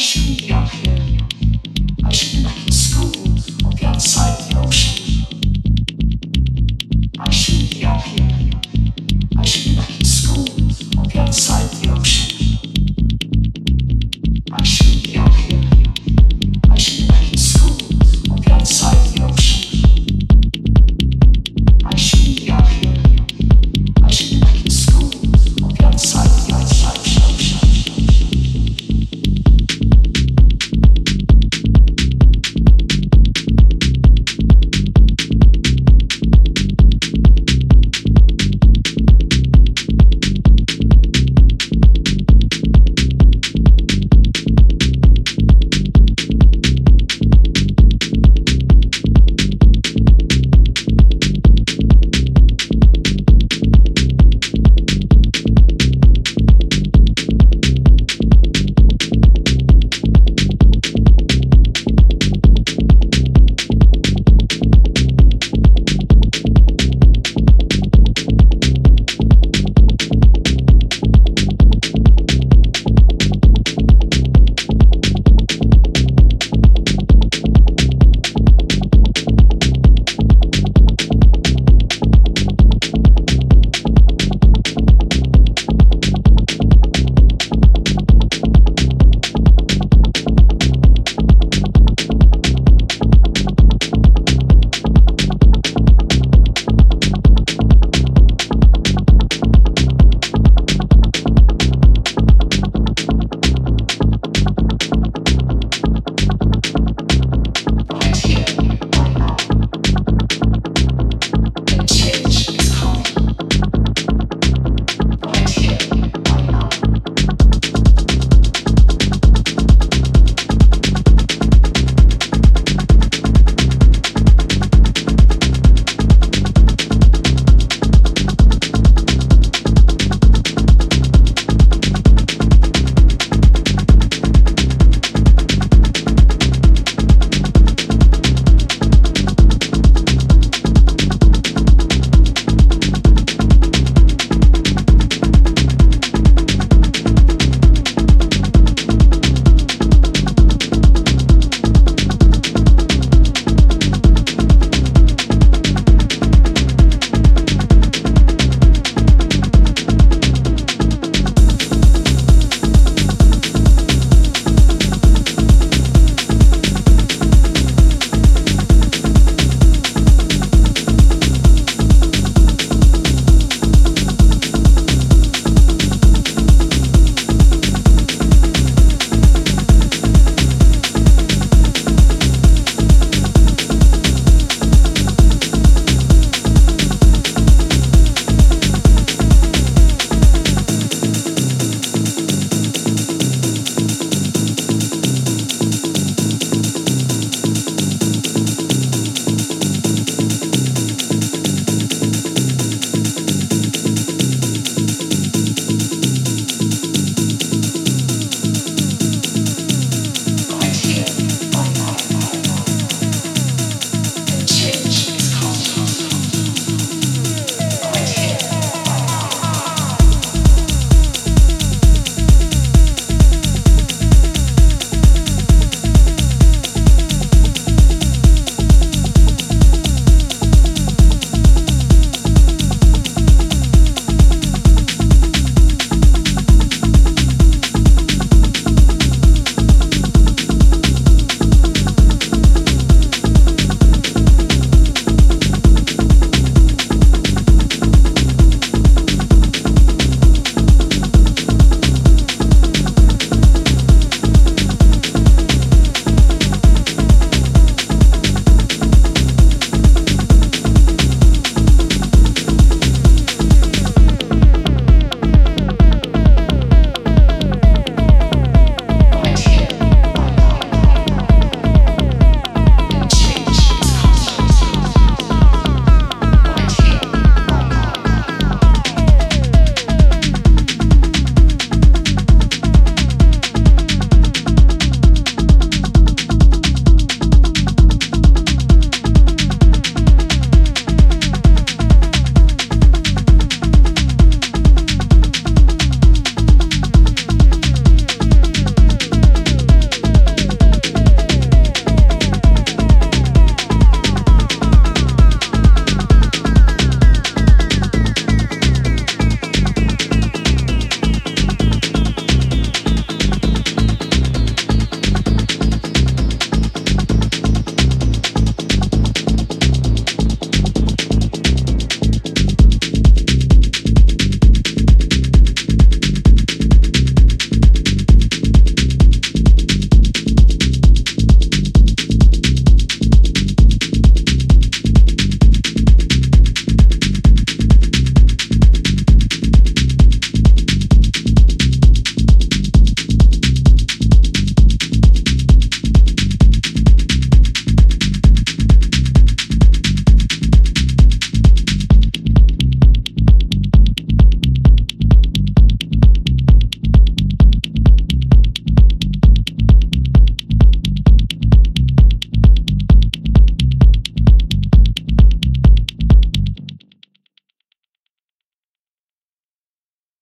Shoot.